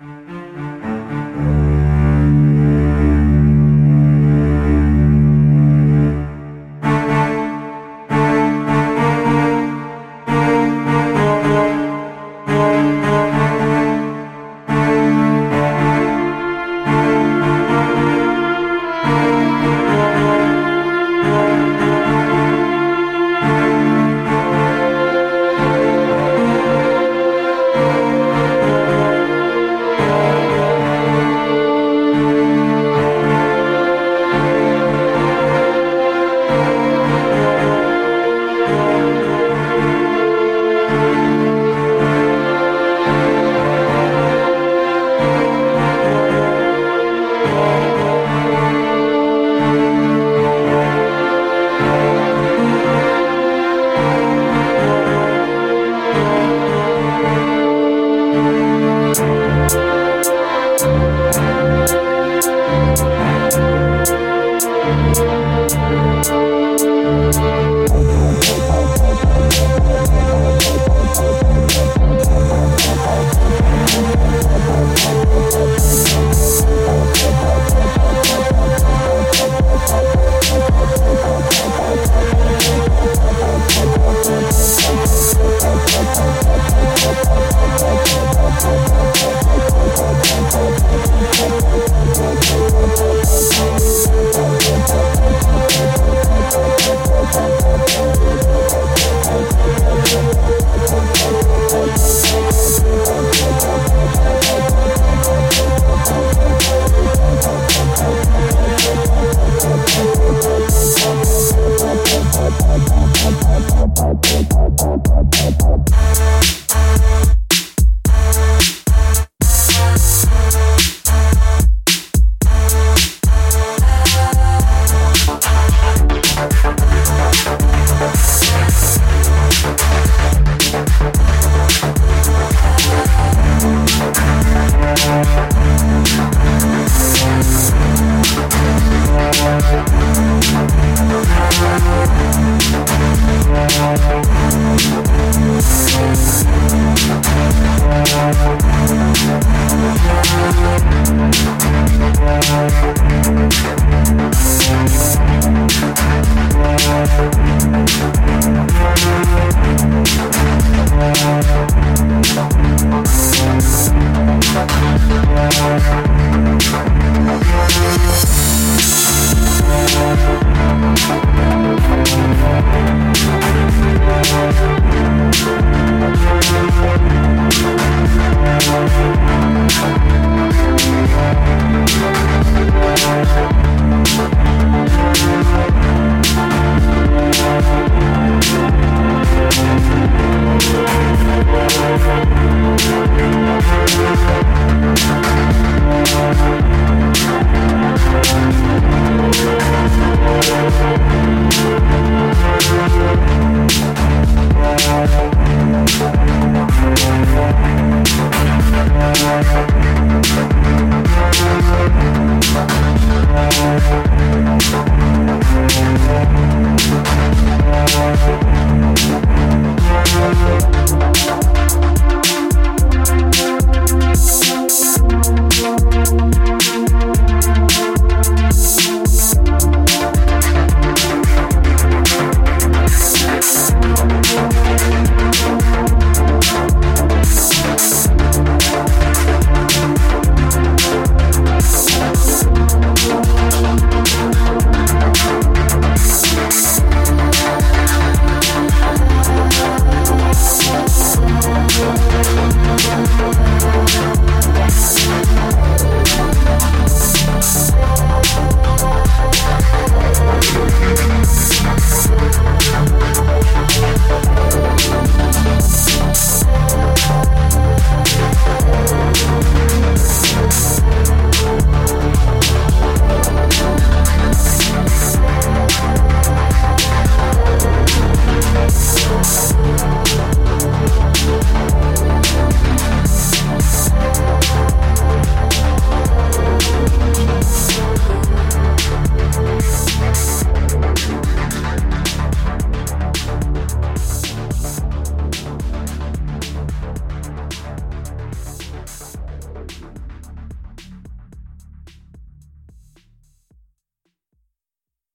Mm-hmm.